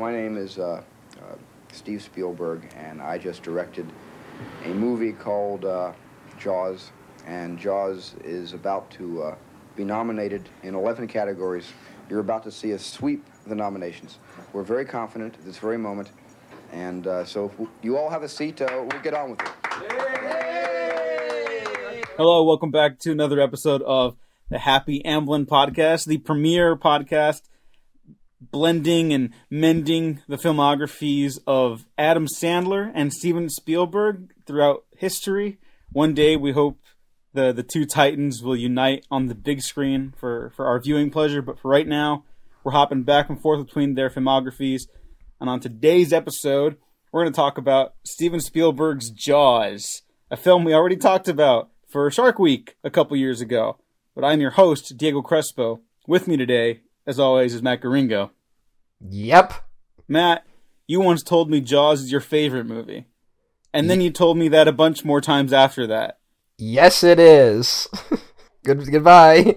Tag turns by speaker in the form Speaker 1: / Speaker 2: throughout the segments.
Speaker 1: My name is uh, uh, Steve Spielberg, and I just directed a movie called uh, Jaws. And Jaws is about to uh, be nominated in 11 categories. You're about to see us sweep the nominations. We're very confident at this very moment. And uh, so if you all have a seat, uh, we'll get on with it.
Speaker 2: Hello, welcome back to another episode of the Happy Amblin podcast, the premier podcast blending and mending the filmographies of Adam Sandler and Steven Spielberg throughout history. One day we hope the the two titans will unite on the big screen for for our viewing pleasure, but for right now, we're hopping back and forth between their filmographies. And on today's episode, we're going to talk about Steven Spielberg's Jaws, a film we already talked about for Shark Week a couple years ago. But I'm your host, Diego Crespo. With me today, as always, is Matt Garingo.
Speaker 3: Yep.
Speaker 2: Matt, you once told me Jaws is your favorite movie. And then you told me that a bunch more times after that.
Speaker 3: Yes, it is. Good goodbye.
Speaker 4: You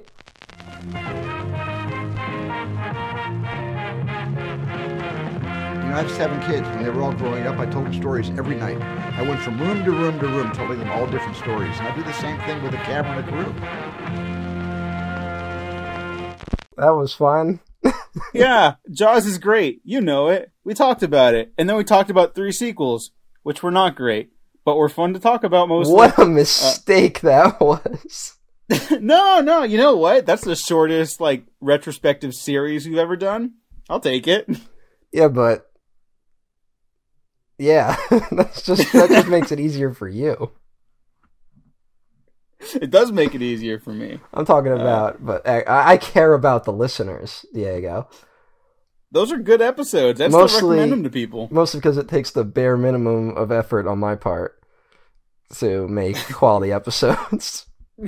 Speaker 4: know, I have seven kids. When they were all growing up, I told them stories every night. I went from room to room to room, telling them all different stories. And I do the same thing with a camera and a crew.
Speaker 3: That was fun.
Speaker 2: yeah, Jaws is great. You know it. We talked about it. And then we talked about three sequels, which were not great, but were fun to talk about mostly.
Speaker 3: What a uh, mistake that was.
Speaker 2: no, no, you know what? That's the shortest, like, retrospective series we've ever done. I'll take it.
Speaker 3: Yeah, but yeah, that's just that just makes it easier for you.
Speaker 2: It does make it easier for me.
Speaker 3: I'm talking about, uh, but I, I, care about the listeners, Diego.
Speaker 2: Those are good episodes. I mostly, still recommend them to people.
Speaker 3: Mostly because it takes the bare minimum of effort on my part to make quality episodes.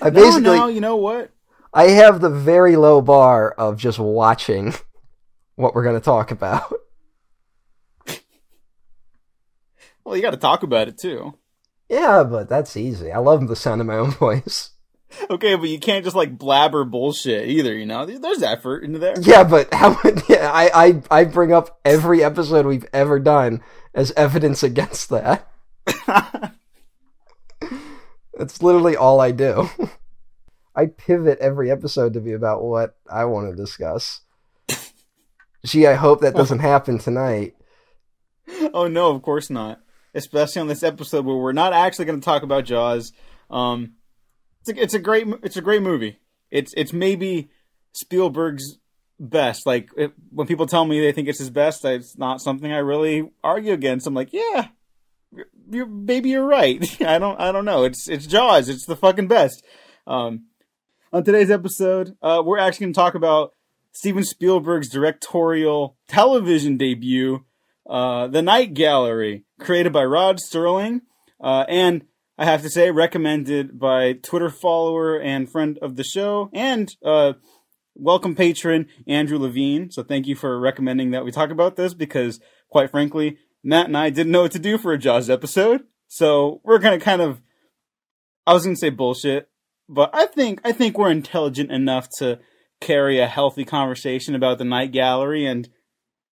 Speaker 2: I basically, no, no, you know what?
Speaker 3: I have the very low bar of just watching what we're going to talk about.
Speaker 2: well, you got to talk about it too.
Speaker 3: Yeah, but that's easy. I love the sound of my own voice.
Speaker 2: Okay, but you can't just like blabber bullshit either. You know, there's effort into there.
Speaker 3: Yeah, but how? Yeah, I I I bring up every episode we've ever done as evidence against that. That's literally all I do. I pivot every episode to be about what I want to discuss. Gee, I hope that doesn't happen tonight.
Speaker 2: Oh no, of course not. Especially on this episode where we're not actually going to talk about Jaws. Um, it's a, it's a great it's a great movie. It's it's maybe Spielberg's best. Like it, when people tell me they think it's his best, it's not something I really argue against. I'm like, yeah, you're, maybe you're right. I don't I don't know. It's it's Jaws. It's the fucking best. Um, on today's episode, uh, we're actually going to talk about Steven Spielberg's directorial television debut, uh, The Night Gallery, created by Rod Serling, uh, and I have to say, recommended by Twitter follower and friend of the show, and uh, welcome patron Andrew Levine. So thank you for recommending that we talk about this because, quite frankly, Matt and I didn't know what to do for a Jaws episode. So we're gonna kind of, I was gonna say bullshit, but I think I think we're intelligent enough to carry a healthy conversation about the night gallery and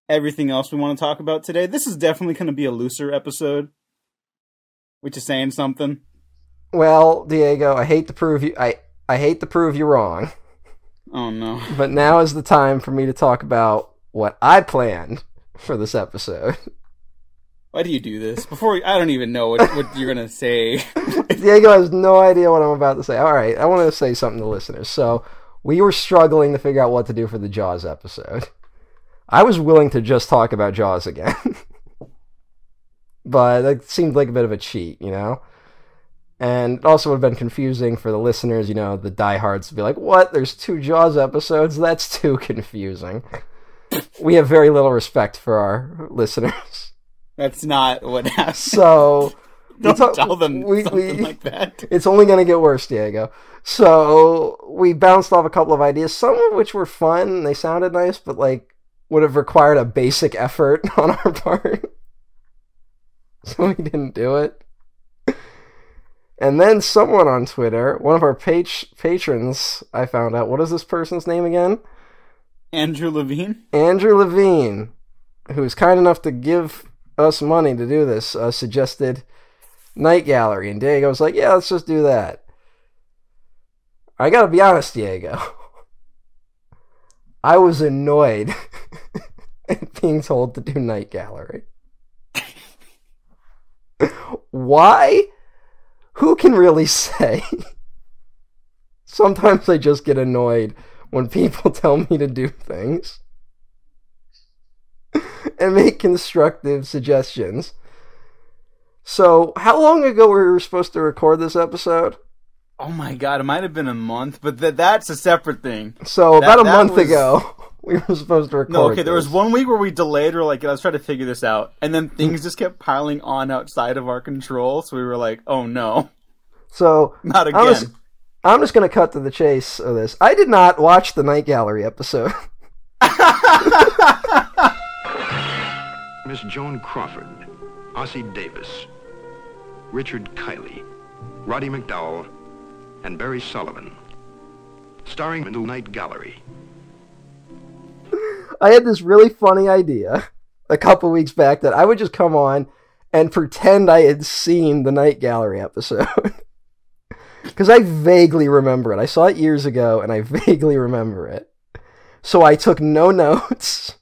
Speaker 2: everything else we want to talk about today. This is definitely going to be a looser episode, which is saying something.
Speaker 3: Well, Diego, I hate to prove you I I hate to prove you wrong.
Speaker 2: Oh no.
Speaker 3: But now is the time for me to talk about what I planned for this episode.
Speaker 2: Why do you do this? Before I don't even know what, what you're gonna say.
Speaker 3: Diego has no idea what I'm about to say. All right, I want to say something to listeners. So we were struggling to figure out what to do for the Jaws episode. I was willing to just talk about Jaws again. but it seemed like a bit of a cheat, you know? And it also would have been confusing for the listeners, you know, the diehards to be like, what? There's two Jaws episodes? That's too confusing. we have very little respect for our listeners.
Speaker 2: That's not what happened.
Speaker 3: So
Speaker 2: don't tell them we, something we, like that.
Speaker 3: It's only going to get worse, Diego. So we bounced off a couple of ideas, some of which were fun. They sounded nice, but like would have required a basic effort on our part. so we didn't do it. And then someone on Twitter, one of our page patrons, I found out. What is this person's name again?
Speaker 2: Andrew Levine.
Speaker 3: Andrew Levine, who was kind enough to give us money to do this, uh, suggested Night Gallery, and Diego was like, "Yeah, let's just do that." I gotta be honest, Diego. I was annoyed at being told to do Night Gallery. Why? Who can really say? Sometimes I just get annoyed when people tell me to do things and make constructive suggestions. So, how long ago were we supposed to record this episode?
Speaker 2: Oh my god, it might have been a month, but th- that's a separate thing.
Speaker 3: So,
Speaker 2: That-
Speaker 3: about a month
Speaker 2: was-
Speaker 3: ago, we were supposed to record.
Speaker 2: No, okay, there was one week where we delayed. We are like, let's try to figure this out, and then things just kept piling on outside of our control. So we were like, oh no,
Speaker 3: So,
Speaker 2: not again.
Speaker 3: I'm just, I'm just going to cut to the chase of this. I did not watch the Night Gallery episode.
Speaker 5: Miss Joan Crawford, Ossie Davis, Richard Kiley, Roddy McDowall, and Barry Sullivan. Starring in the Night Gallery.
Speaker 3: I had this really funny idea a couple weeks back that I would just come on and pretend I had seen the Night Gallery episode. Because I vaguely remember it. I saw it years ago and I vaguely remember it. So I took no notes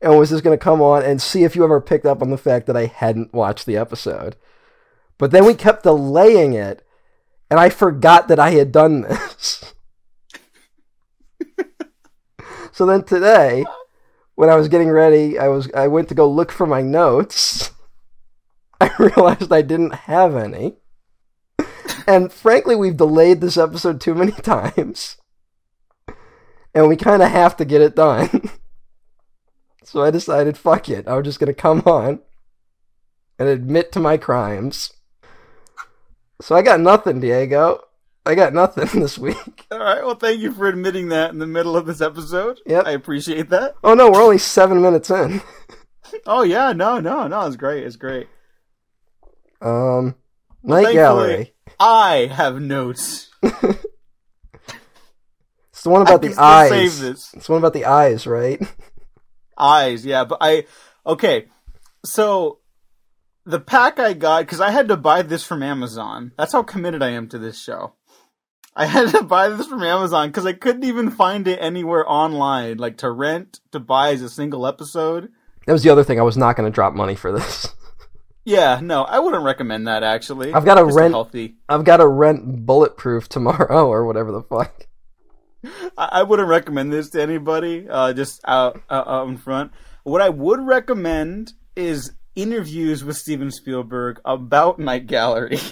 Speaker 3: and was just going to come on and see if you ever picked up on the fact that I hadn't watched the episode. But then we kept delaying it and I forgot that I had done this. So then today, when I was getting ready, I was I went to go look for my notes. I realized I didn't have any. And frankly, we've delayed this episode too many times. And we kind of have to get it done. So I decided, fuck it. I was just going to come on and admit to my crimes. So I got nothing, Diego. I got nothing this week.
Speaker 2: All right, well, thank you for admitting that in the middle of this episode.
Speaker 3: Yep.
Speaker 2: I appreciate that.
Speaker 3: Oh no, we're only seven minutes in.
Speaker 2: Oh yeah, no, no, no, it's great, it's great.
Speaker 3: Um, Night
Speaker 2: thankfully-
Speaker 3: Gallery.
Speaker 2: I have notes.
Speaker 3: It's the one about the eyes.
Speaker 2: save this.
Speaker 3: It's the one about the eyes, right?
Speaker 2: eyes yeah but i okay so the pack i got because i had to buy this from amazon that's how committed i am to this show i had to buy this from amazon because i couldn't even find it anywhere online like to rent to buy as a single episode
Speaker 3: That was the other thing. I was not going to drop money for this.
Speaker 2: yeah no i wouldn't recommend that actually
Speaker 3: I've got a
Speaker 2: Just
Speaker 3: rent-
Speaker 2: healthy
Speaker 3: I've got to rent Bulletproof tomorrow or whatever the fuck.
Speaker 2: I, I wouldn't recommend this to anybody. Uh, just out, out out in front. What I would recommend is interviews with Steven Spielberg about Night Gallery.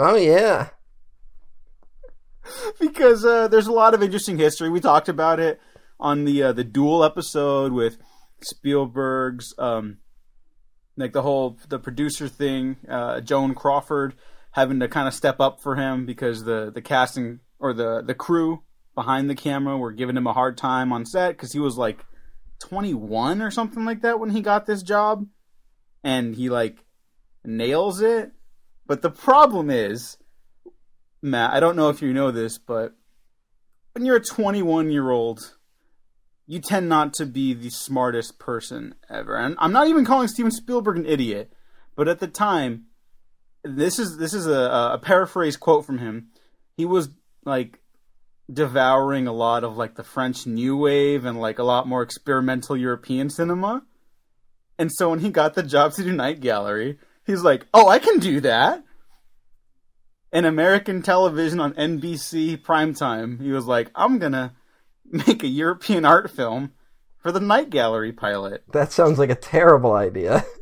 Speaker 3: Oh yeah.
Speaker 2: because uh, there's a lot of interesting history. We talked about it on the uh, the duel episode with Spielberg's um, like the whole the producer thing. Uh, Joan Crawford having to kind of step up for him because the the casting or the the crew behind the camera were giving him a hard time on set because he was like 21 or something like that when he got this job, and he like nails it. But the problem is Matt, I don't know if you know this, but when you're a 21 year old, you tend not to be the smartest person ever. And I'm not even calling Steven Spielberg an idiot, but at the time, this is this is a, a paraphrase quote from him. He was like devouring a lot of like the French New Wave and like a lot more experimental European cinema. And so when he got the job to do Night Gallery, he's like, "Oh, I can do that." In American television on NBC primetime, he was like, I'm gonna make a European art film for the Night Gallery pilot.
Speaker 3: That sounds like a terrible idea.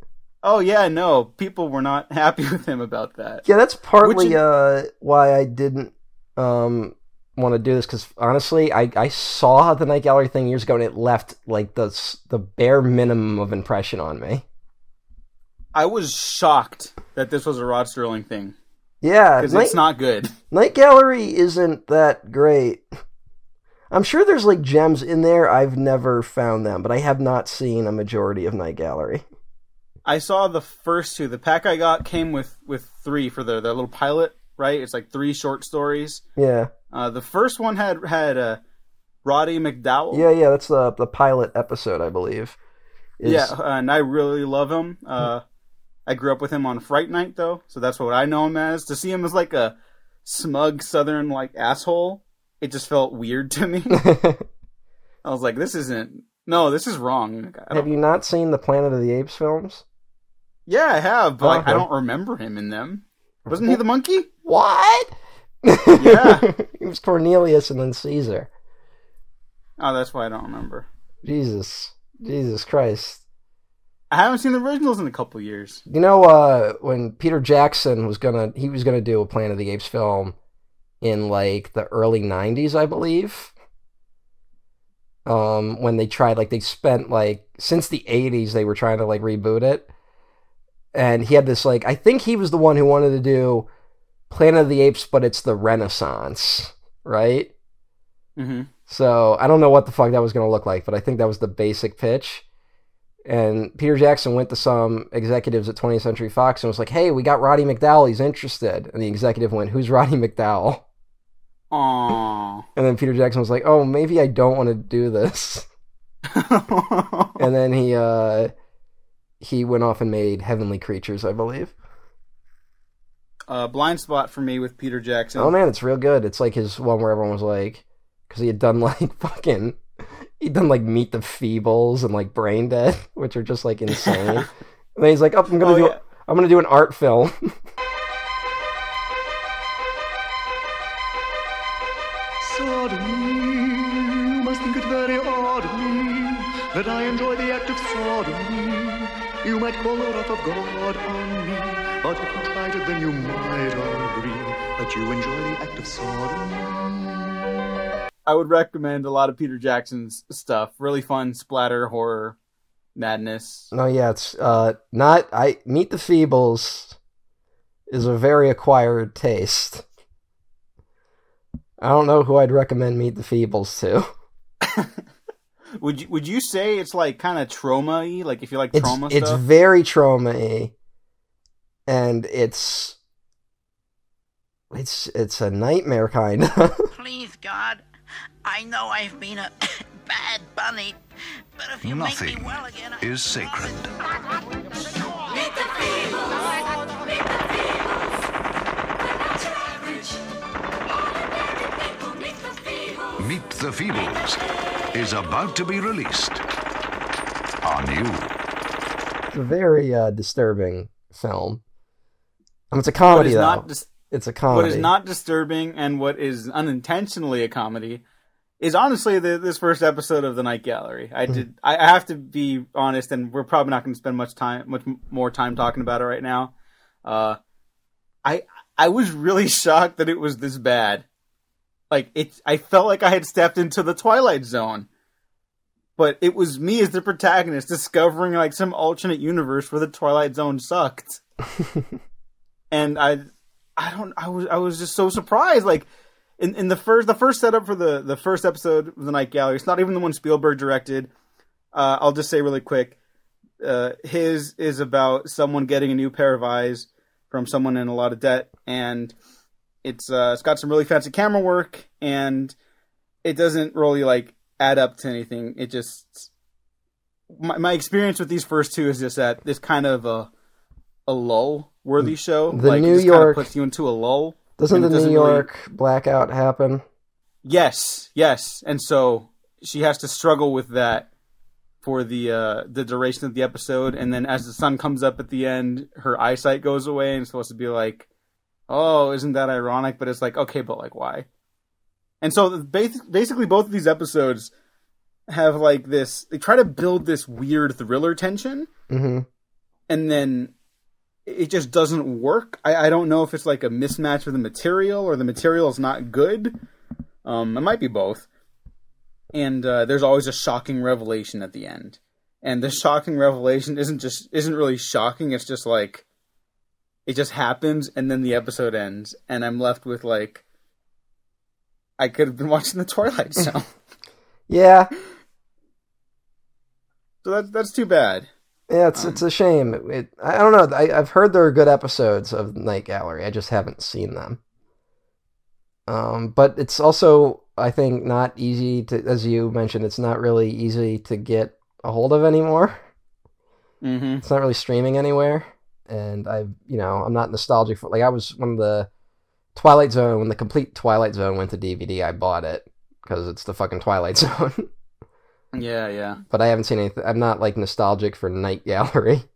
Speaker 2: Oh yeah, no, people were not happy with him about that.
Speaker 3: yeah, that's partly
Speaker 2: in-
Speaker 3: uh why I didn't um want to do this because honestly, I I saw the Night Gallery thing years ago and it left like the the bare minimum of impression on me.
Speaker 2: I was shocked that this was a Rod Serling thing
Speaker 3: Yeah,
Speaker 2: because it's not good.
Speaker 3: Night Gallery isn't that great. I'm sure there's like gems in there. I've never found them, but I have not seen a majority of Night Gallery.
Speaker 2: I saw the first two. The pack I got came with with three for their their little pilot. Right, it's like three short stories.
Speaker 3: Yeah.
Speaker 2: Uh, the first one had had uh, Roddy McDowall.
Speaker 3: Yeah, yeah, that's the the pilot episode, I believe. Is-
Speaker 2: Yeah, and I really love him. Uh, I grew up with him on Fright Night, though, so that's what I know him as. To see him as like a smug Southern like asshole, it just felt weird to me. I was like, this isn't. No, this is wrong.
Speaker 3: Have you not seen the Planet of the Apes films?
Speaker 2: yeah, I have, but like, I
Speaker 3: uh-huh.
Speaker 2: don't remember him in them. Wasn't he the monkey?
Speaker 3: What?
Speaker 2: Yeah.
Speaker 3: he was Cornelius and then Caesar.
Speaker 2: Oh, that's why I don't remember.
Speaker 3: Jesus, Jesus Christ.
Speaker 2: I haven't seen the originals in a couple years.
Speaker 3: You know, uh, when Peter Jackson was gonna, he was gonna do a Planet of the Apes film in like the early '90s, I believe. Um, when they tried, like, they spent like since the '80s, they were trying to like reboot it, and he had this like, I think he was the one who wanted to do Planet of the Apes, but it's the Renaissance, right?
Speaker 2: hmm
Speaker 3: So I don't know what the fuck that was going to look like, but I think that was the basic pitch. And Peter Jackson went to some executives at 20th Century Fox and was like, "Hey, we got Roddy McDowall. He's interested." And the executive went, "Who's Roddy McDowall?"
Speaker 2: Aww.
Speaker 3: And then Peter Jackson was like, "Oh, maybe I don't want to do this." And then he uh he went off and made Heavenly Creatures, I believe.
Speaker 2: uh, blind spot for me with Peter Jackson.
Speaker 3: Oh man, it's real good. It's like his one where everyone was like, because he had done like fucking, he'd done like Meet the Feebles and like Brain Dead, which are just like insane. and then he's like, oh, I'm gonna
Speaker 2: Oh,
Speaker 3: do,
Speaker 2: yeah.
Speaker 3: I'm gonna do an art film.
Speaker 6: Sodomy, you must think it very odd of me that I enjoy the act of sodomy. You might call the wrath of God on me, but if you tried it, then you might agree that you enjoy the act of sodomy.
Speaker 2: I would recommend a lot of Peter Jackson's stuff. Really fun splatter horror madness.
Speaker 3: no, yeah, it's uh not I Meet the Feebles is a very acquired taste. I don't know who I'd recommend Meet the Feebles to.
Speaker 2: Would you would you say it's like kind of trauma y? Like if you like
Speaker 3: It's
Speaker 2: trauma
Speaker 3: it's
Speaker 2: stuff?
Speaker 3: very trauma y, and it's it's it's a nightmare kind of.
Speaker 7: Please, God, I know I've been a bad bunny, but if you make
Speaker 8: Nothing
Speaker 7: me well again, I
Speaker 8: is sacred. Meet the Feebles is about to be released on you.
Speaker 3: It's a very uh, disturbing film. Um, it's a
Speaker 2: what
Speaker 3: comedy
Speaker 2: is
Speaker 3: though.
Speaker 2: not dis-
Speaker 3: it's a comedy.
Speaker 2: what is not disturbing and what is unintentionally a comedy is honestly the, this first episode of the Night Gallery. I did. I I have to be honest, and we're probably not going to spend much time, much more time talking about it right now. Uh, I I was really shocked that it was this bad. Like it, I felt like I had stepped into the Twilight Zone. But it was me as the protagonist discovering like some alternate universe where the Twilight Zone sucked. and I I don't I was I was just so surprised like in, in the first the first setup for the the first episode of the Night Gallery it's not even the one Spielberg directed. Uh, I'll just say really quick uh, his is about someone getting a new pair of eyes from someone in a lot of debt and it's uh, it's got some really fancy camera work and it doesn't really like add up to anything. It just my, my experience with these first two is just that it's kind of a a lull worthy show
Speaker 3: The
Speaker 2: like
Speaker 3: New
Speaker 2: it just kinda
Speaker 3: York-
Speaker 2: puts you into a lull
Speaker 3: Doesn't the New
Speaker 2: doesn't really-
Speaker 3: York blackout happen?
Speaker 2: Yes, yes, and so she has to struggle with that for the uh, the duration of the episode, and then as the sun comes up at the end, her eyesight goes away, and it's supposed to be like, "Oh, isn't that ironic?" But it's like, okay, but like, why? And so, basically, both of these episodes have like this. They try to build this weird thriller tension,
Speaker 3: hmm
Speaker 2: and then it just doesn't work. I, I don't know if it's like a mismatch with the material or the material is not good. Um, it might be both. And uh, there's always a shocking revelation at the end, and the shocking revelation isn't just isn't really shocking. It's just like it just happens, and then the episode ends, and I'm left with like I could have been watching the Twilight Zone.
Speaker 3: Yeah,
Speaker 2: so that's that's too bad.
Speaker 3: Yeah, it's it's a shame. It, it, I don't know. I, I've heard there are good episodes of Night Gallery. I just haven't seen them. Um, but it's also, I think, not easy to, as you mentioned, it's not really easy to get a hold of anymore.
Speaker 2: Mm-hmm.
Speaker 3: It's not really streaming anywhere, and I, you know, I'm not nostalgic for. Like I was one of the Twilight Zone when the complete Twilight Zone went to DVD. I bought it because it's the fucking Twilight Zone.
Speaker 2: Yeah, yeah.
Speaker 3: but I haven't seen anything. I'm not like nostalgic for Night Gallery.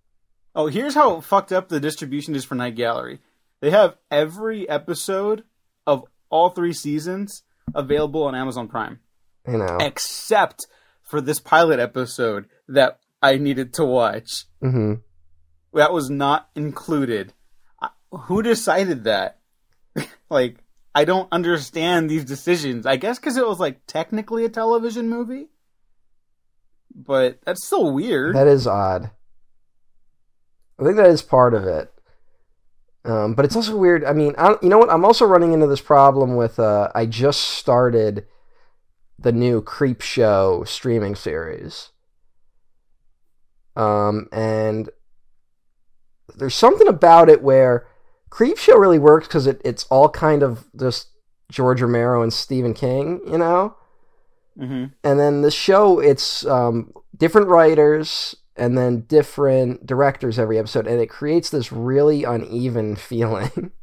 Speaker 2: Oh, here's how fucked up the distribution is for Night Gallery. They have every episode of all three seasons available on Amazon Prime,
Speaker 3: You know.
Speaker 2: except for this pilot episode that I needed to watch.
Speaker 3: hmm
Speaker 2: That was not included. Who decided that? like, I don't understand these decisions. I guess because it was like technically a television movie, but that's still weird.
Speaker 3: That is odd. I think that is part of it. Um, but it's also weird. I mean, I, you know what? I'm also running into this problem with. Uh, I just started the new Creep Show streaming series, um, and there's something about it where Creep Show really works because it, it's all kind of just George Romero and Stephen King, you know
Speaker 2: hmm
Speaker 3: and then the show it's um, different writers and then different directors every episode and it creates this really uneven feeling.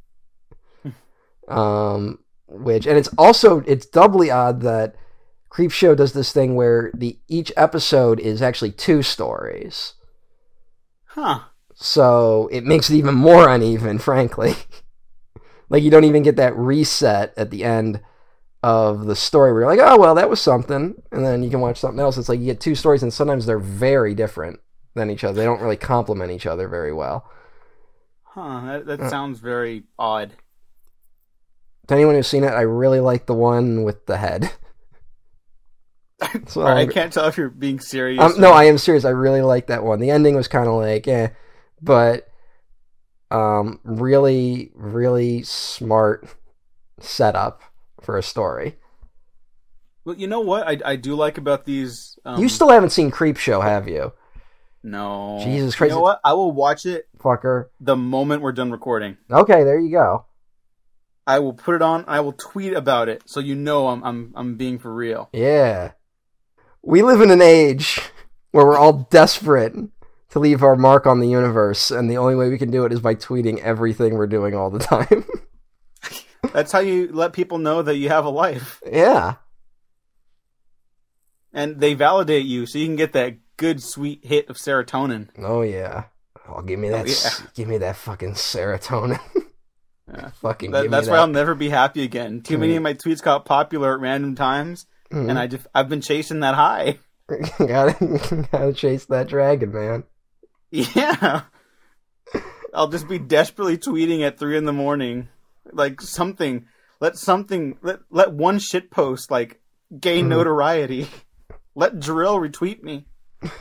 Speaker 3: Um, which and it's also it's doubly odd that creep show does this thing where the each episode is actually two stories.
Speaker 2: Huh.
Speaker 3: so it makes it even more uneven frankly. Like you don't even get that reset at the end of the story where you're like oh well that was something and then you can watch something else it's like you get two stories and sometimes they're very different than each other they don't really complement each other very well
Speaker 2: Huh. That, that
Speaker 3: Uh.
Speaker 2: sounds very odd.
Speaker 3: to anyone who's seen it i really like the one with the head so
Speaker 2: I can't tell if you're being serious.
Speaker 3: Um,
Speaker 2: or-
Speaker 3: no, I am serious. I really like that one. The ending was kind of like, eh, but um, really, really smart setup for a story.
Speaker 2: Well, you know what I, I do like about these. Um,
Speaker 3: you still haven't seen Creep Show, have you,
Speaker 2: no
Speaker 3: Jesus Christ.
Speaker 2: You know what? I will watch it
Speaker 3: fucker?
Speaker 2: the moment we're done recording.
Speaker 3: Okay, there you go.
Speaker 2: I will put it on. I will tweet about it, so you know I'm I'm I'm being for real.
Speaker 3: Yeah, we live in an age where we're all desperate to leave our mark on the universe, and the only way we can do it is by tweeting everything we're doing all the time.
Speaker 2: That's how you let people know that you have a life,
Speaker 3: yeah.
Speaker 2: and they validate you, so you can get that good sweet hit of serotonin.
Speaker 3: Oh yeah. Oh, give me that.
Speaker 2: yeah.
Speaker 3: Give me that fucking serotonin.
Speaker 2: Yeah.
Speaker 3: fucking
Speaker 2: That, that's why
Speaker 3: that.
Speaker 2: I'll never be happy again. Too many
Speaker 3: Mm.
Speaker 2: of my tweets got popular at random times,
Speaker 3: Mhm.
Speaker 2: and I just I've been chasing that high.
Speaker 3: gotta gotta chase that dragon, man.
Speaker 2: Yeah. I'll just be desperately tweeting at three in the morning. Like something let something let let one shit post like gain
Speaker 3: Mhm.
Speaker 2: notoriety. Let dril retweet me.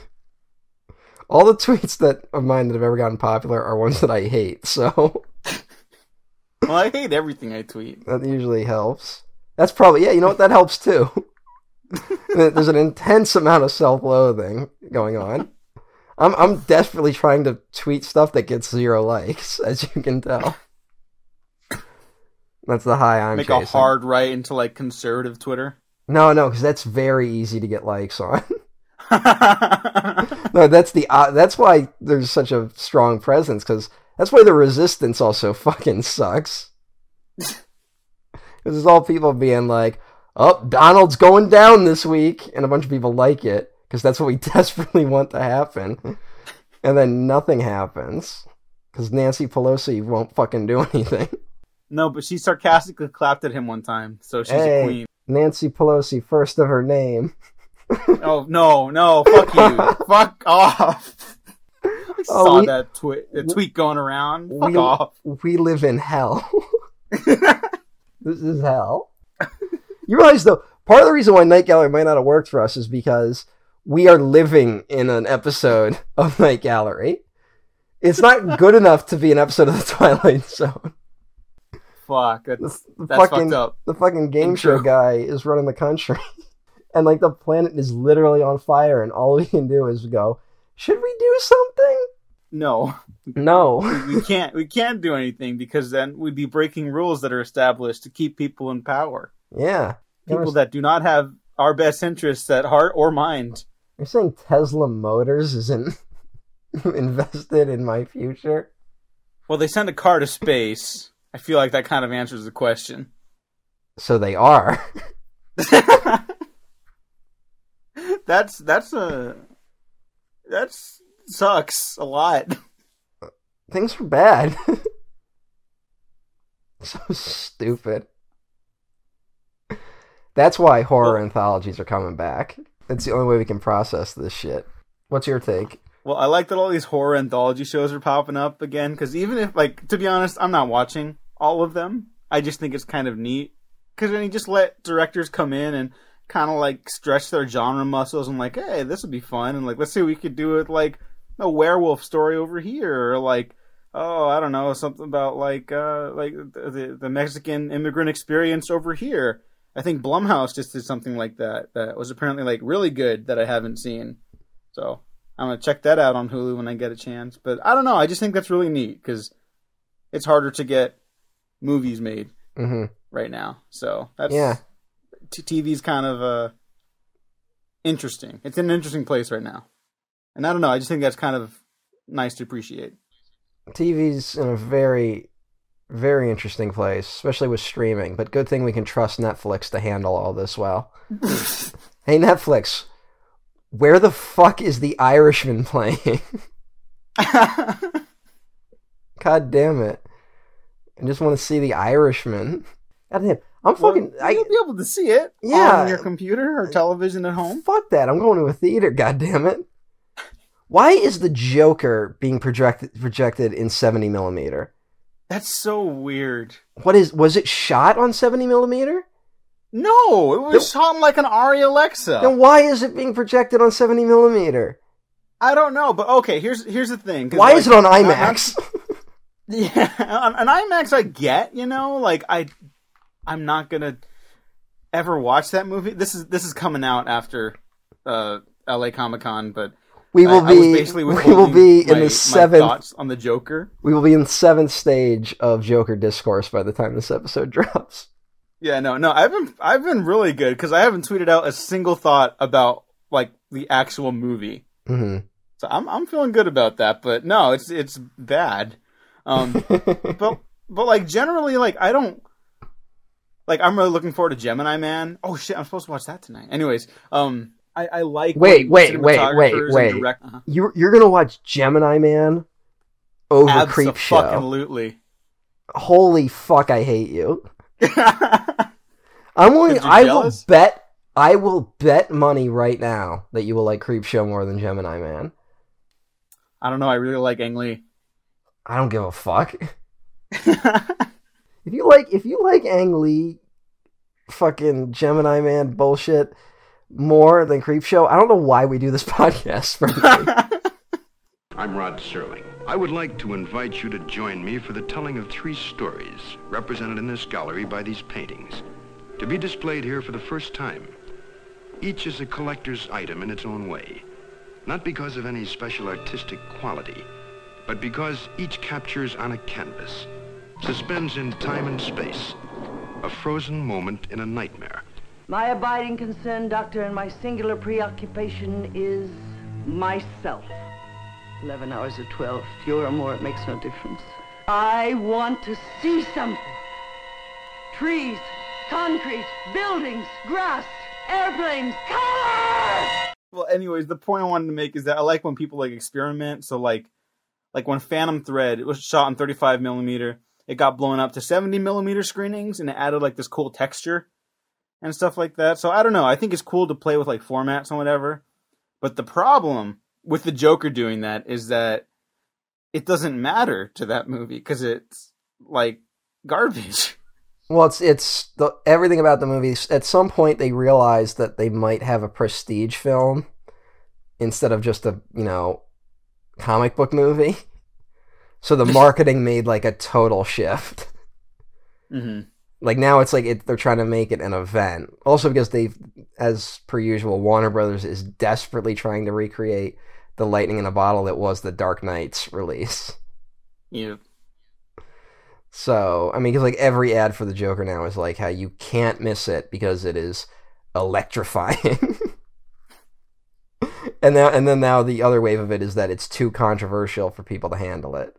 Speaker 3: All the tweets that of mine that have ever gotten popular are ones that I hate, so
Speaker 2: Well, I hate everything I tweet.
Speaker 3: that usually helps. That's probably yeah. You know what? That helps too. There's an intense amount of self-loathing going on. I'm I'm desperately trying to tweet stuff that gets zero likes, as you can tell. That's the high I'm
Speaker 2: Make
Speaker 3: chasing.
Speaker 2: a hard right into like conservative Twitter.
Speaker 3: No, no, because that's very easy to get likes on. no, that's the uh, that's why there's such a strong presence because that's why the resistance also fucking sucks. Because it's all people being like, "Oh, Donald's going down this week," and a bunch of people like it because that's what we desperately want to happen, and then nothing happens because Nancy Pelosi won't fucking do anything.
Speaker 2: No, but she sarcastically clapped at him one time, so she's
Speaker 3: Hey.
Speaker 2: a queen.
Speaker 3: Nancy Pelosi, first of her name.
Speaker 2: Oh no, no, fuck you, fuck off. I
Speaker 3: Oh,
Speaker 2: saw
Speaker 3: we-
Speaker 2: that tweet, the tweet going around. Fuck
Speaker 3: we,
Speaker 2: off.
Speaker 3: we live in hell. this is hell. You realize though, part of the reason why Night Gallery might not have worked for us is because we are living in an episode of Night Gallery. It's not good enough to be an episode of the Twilight Zone.
Speaker 2: Fuck,
Speaker 3: The,
Speaker 2: that's,
Speaker 3: the
Speaker 2: that's
Speaker 3: fucking
Speaker 2: fucked up.
Speaker 3: the fucking game show guy is running the country, and like the planet is literally on fire, and all we can do is go, should we do something?
Speaker 2: no,
Speaker 3: No.
Speaker 2: we can't. We can't do anything because then we'd be breaking rules that are established to keep people in power.
Speaker 3: yeah.
Speaker 2: People that do not have our best interests at heart or mind.
Speaker 3: You're saying Tesla Motors isn't invested in my future?
Speaker 2: Well, they send a car to space. I feel like that kind of answers the question.
Speaker 3: So they are.
Speaker 2: that's that's a that's sucks a lot.
Speaker 3: Things are bad. so stupid. That's why horror
Speaker 2: Well-
Speaker 3: anthologies are coming back. That's the only way we can process this shit. What's your take?
Speaker 2: Well, I like that all these horror anthology shows are popping up again because even if, like, to be honest, I'm not watching all of them. I just think it's kind of neat because then you just let directors come in and kind of like stretch their genre muscles and like, hey, this would be fun and like, let's see what we could do with like a werewolf story over here or like, oh, I don't know, something about like, uh, like the the Mexican immigrant experience over here. I think Blumhouse just did something like that that was apparently like really good that I haven't seen. So I'm gonna check that out on Hulu when I get a chance. But I don't know. I just think that's really neat because it's harder to get movies made
Speaker 3: hmm
Speaker 2: right now. So that's
Speaker 3: Yeah.
Speaker 2: T- TV's kind of uh interesting. It's in an interesting place right now, and I don't know. I just think that's kind of nice to appreciate.
Speaker 3: TV's in a very, very interesting place, especially with streaming. But good thing we can trust Netflix to handle all this well. hey, Netflix, where the fuck is The Irishman playing? God damn it. I just want to see The Irishman. God damn. I'm fucking.
Speaker 2: Well, you'll be able to see it
Speaker 3: Yeah.
Speaker 2: on your computer or television at home.
Speaker 3: Fuck that. I'm going to a theater, God damn it. Why is the Joker being projected projected in 70 millimeter?
Speaker 2: That's so weird.
Speaker 3: What is was it shot on 70 millimeter?
Speaker 2: No, it was shot like an Arri Alexa.
Speaker 3: Then why is it being projected on 70 millimeter?
Speaker 2: I don't know, but okay. Here's here's the thing.
Speaker 3: Why
Speaker 2: like,
Speaker 3: is it on
Speaker 2: I- I'm-
Speaker 3: IMAX?
Speaker 2: Yeah, on, on IMAX I get, you know, like I, I'm not gonna ever watch that movie. This is this is coming out after uh, L.A. Comic Con, but
Speaker 3: We will
Speaker 2: I, I
Speaker 3: be
Speaker 2: basically
Speaker 3: we will be in
Speaker 2: my-
Speaker 3: the seventh
Speaker 2: on the Joker.
Speaker 3: we will be in the seventh stage of Joker discourse by the time this episode drops.
Speaker 2: Yeah, no, no, I've been I've been really good because I haven't tweeted out a single thought about like the actual movie.
Speaker 3: hmm
Speaker 2: So I'm I'm feeling good about that, but no, it's it's bad. Um, but but like generally, like I don't like. I'm really looking forward to Gemini Man. Oh shit, I'm supposed to watch that tonight. Anyways, um, I I like
Speaker 3: Wait, wait, wait, wait, wait.
Speaker 2: direct- uh-huh.
Speaker 3: You you're gonna watch Gemini Man over Creep Show?
Speaker 2: Absolutely.
Speaker 3: Holy fuck! I hate you. I'm willing. I
Speaker 2: jealous?
Speaker 3: will bet. I will bet money right now that you will like Creep Show more than Gemini Man.
Speaker 2: I don't know. I really like Ang Lee.
Speaker 3: I don't give a fuck. If you like, if you like Ang Lee, fucking Gemini Man bullshit more than Creep Show, I don't know why we do this podcast. frankly.
Speaker 5: I'm Rod Serling. I would like to invite you to join me for the telling of three stories represented in this gallery by these paintings, to be displayed here for the first time. Each is a collector's item in its own way, not because of any special artistic quality, but because each captures on a canvas, suspends in time and space, a frozen moment in a nightmare.
Speaker 9: My abiding concern, Doctor, and my singular preoccupation is myself. Eleven hours or twelve, fewer or more, it makes no difference. I want to see something. Trees, concrete, buildings, grass, airplanes, colors!
Speaker 2: well, anyways, the point I wanted to make is that I like when people like experiment. So like, like when Phantom Thread it was shot on 35 millimeter, it got blown up to 70 millimeter screenings, and it added like this cool texture and stuff like that. So I don't know. I think it's cool to play with like formats and whatever. But the problem with the Joker doing that is that it doesn't matter to that movie because it's like garbage.
Speaker 3: well, it's it's the, everything about the movie. At some point, they realized that they might have a prestige film instead of just a you know comic book movie. So the marketing made like a total shift.
Speaker 2: hmm
Speaker 3: like now it's like it, they're trying to make it an event also because they've as per usual warner brothers is desperately trying to recreate the lightning in a bottle that was the Dark Knight's release.
Speaker 2: Yeah.
Speaker 3: So I mean, because like every ad for the Joker now is like how you can't miss it because it is electrifying. and now and then now the other wave of it is that it's too controversial for people to handle it.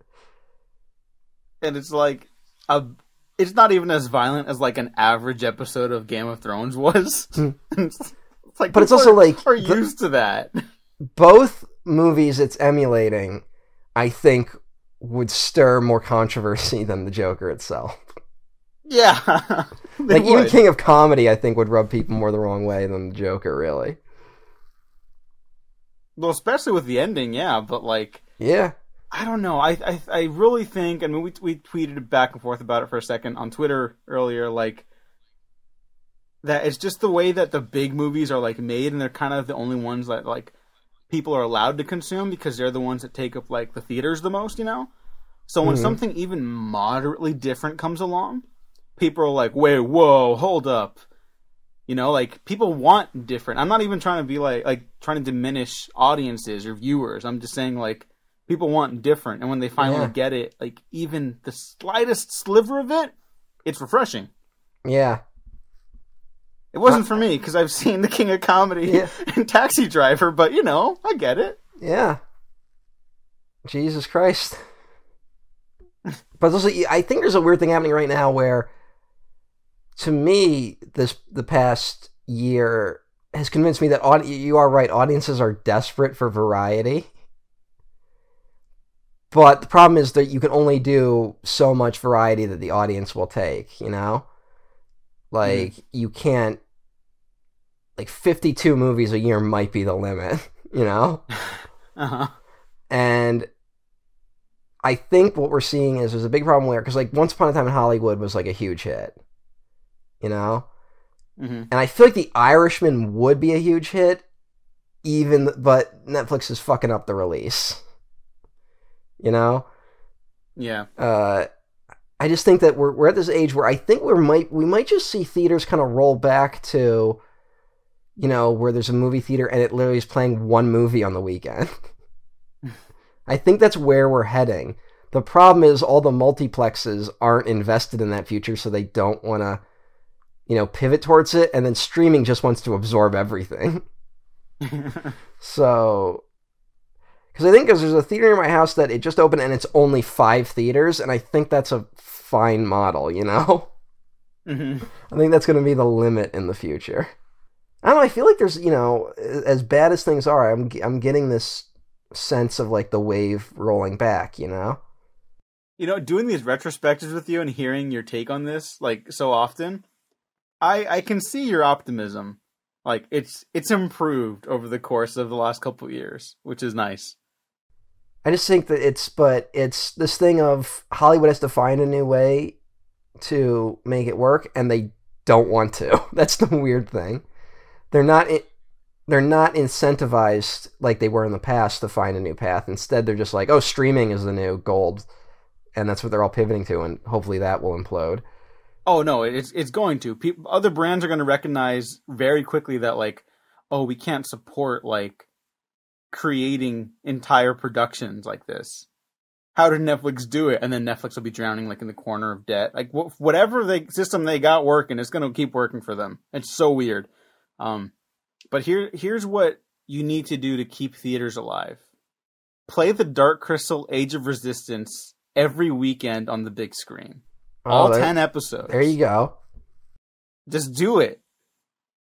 Speaker 2: And it's like a it's not even as violent as like an average episode of Game of Thrones was. Hmm. it's like
Speaker 3: But it's also,
Speaker 2: are-
Speaker 3: like,
Speaker 2: are
Speaker 3: the-
Speaker 2: used to that.
Speaker 3: Both movies it's emulating, I think, would stir more controversy than the Joker itself.
Speaker 2: Yeah.
Speaker 3: Like even. King of Comedy, I think, would rub people more the wrong way than the Joker. Really?
Speaker 2: well, especially with the ending, yeah. But like,
Speaker 3: Yeah.
Speaker 2: I don't know. I I, I really think. I mean, we we tweeted back and forth about it for a second on Twitter earlier. Like that, it's just the way that the big movies are like made, and they're kind of the only ones that like people are allowed to consume because they're the ones that take up like the theaters the most. You know. So when
Speaker 3: Mhm.
Speaker 2: something even moderately different comes along, people are like, "Wait, whoa, hold up." You know, like people want different. I'm not even trying to be like like trying to diminish audiences or viewers. I'm just saying like people want different, and when they finally
Speaker 3: Yeah.
Speaker 2: get it, like even the slightest sliver of it, it's refreshing.
Speaker 3: Yeah.
Speaker 2: It wasn't for me because I've seen The King of Comedy
Speaker 3: Yeah.
Speaker 2: and Taxi Driver, but you know, I get it.
Speaker 3: Yeah. Jesus Christ. But also, I think there's a weird thing happening right now where, to me, this the past year has convinced me that audi- you are right. Audiences are desperate for variety. But the problem is that you can only do so much variety that the audience will take, you know? Mm-hmm. Like, you can't. Like, 52 movies a year might be the limit, you know?
Speaker 2: Uh huh.
Speaker 3: And I think what we're seeing is there's a big problem where, because like Once Upon a Time in Hollywood was like a huge hit, you know?
Speaker 2: hmm
Speaker 3: And I feel like The Irishman would be a huge hit, even, but Netflix is fucking up the release, you know?
Speaker 2: Yeah.
Speaker 3: Uh, I just think that we're we're at this age where I think we might we might just see theaters kind of roll back to, you know, where there's a movie theater and it literally is playing one movie on the weekend. I think that's where we're heading. The problem is all the multiplexes aren't invested in that future, so they don't want to, you know, pivot towards it. And then streaming just wants to absorb everything. So, because I think because there's a theater in my house that it just opened and it's only five theaters, and I think that's a fine model, you know?
Speaker 2: hmm
Speaker 3: I think that's going to be the limit in the future. I don't know. I feel like there's, you know, as bad as things are, I'm I'm getting this sense of like the wave rolling back, you know?
Speaker 2: You know, doing these retrospectives with you and hearing your take on this like so often, I I can see your optimism. Like it's it's improved over the course of the last couple of years, which is nice.
Speaker 3: I just think that it's, but it's this thing of Hollywood has to find a new way to make it work, and they don't want to. That's the weird thing. They're not. They're not incentivized like they were in the past to find a new path. Instead, they're just like, "Oh, streaming is the new gold," and that's what they're all pivoting to. And hopefully, that will implode.
Speaker 2: Oh no, it's it's going to. People, other brands are going to recognize very quickly that like, oh, we can't support like creating entire productions like this. How did Netflix do it? And then Netflix will be drowning like in the corner of debt. Like wh- whatever the system they got working, it's going to keep working for them. It's so weird. Um, but here here's what you need to do to keep theaters alive. Play the Dark Crystal Age of Resistance every weekend on the big screen. All
Speaker 3: Oh, there-
Speaker 2: 10 episodes.
Speaker 3: There you go.
Speaker 2: Just do it.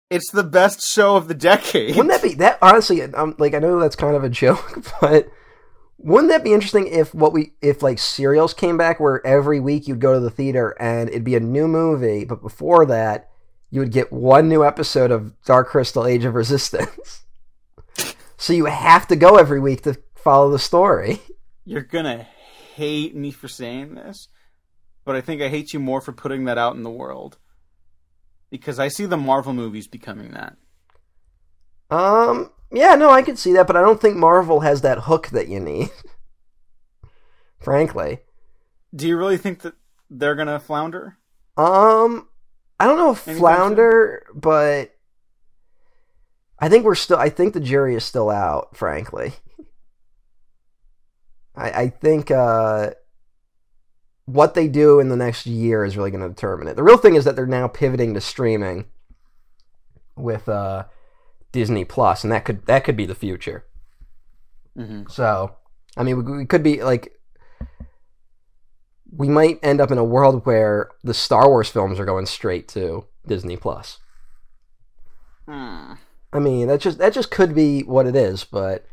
Speaker 2: It's the best show of the decade.
Speaker 3: Wouldn't that be that? Honestly, um, like I know that's kind of a joke, but wouldn't that be interesting if what we if like serials came back where every week you'd go to the theater and it'd be a new movie, but before that you would get one new episode of Dark Crystal: Age of Resistance. so you have to go every week to follow the story.
Speaker 2: You're gonna hate me for saying this, but I think I hate you more for putting that out in the world. Because I see the Marvel movies becoming that.
Speaker 3: Um, yeah, no, I could see that, but I don't think Marvel has that hook that you need. Frankly.
Speaker 2: Do you really think that they're gonna flounder?
Speaker 3: Um, I don't know if
Speaker 2: Anytime
Speaker 3: flounder, but I think we're still. I think the jury is still out. Frankly, I, I think uh, what they do in the next year is really going to determine it. The real thing is that they're now pivoting to streaming with uh, Disney Plus, and that could that could be the future.
Speaker 2: Mm-hmm.
Speaker 3: So, I mean, we, we could be like, we might end up in a world where the Star Wars films are going straight to Disney Plus.
Speaker 2: Hmm.
Speaker 3: I mean, that just that just could be what it is, but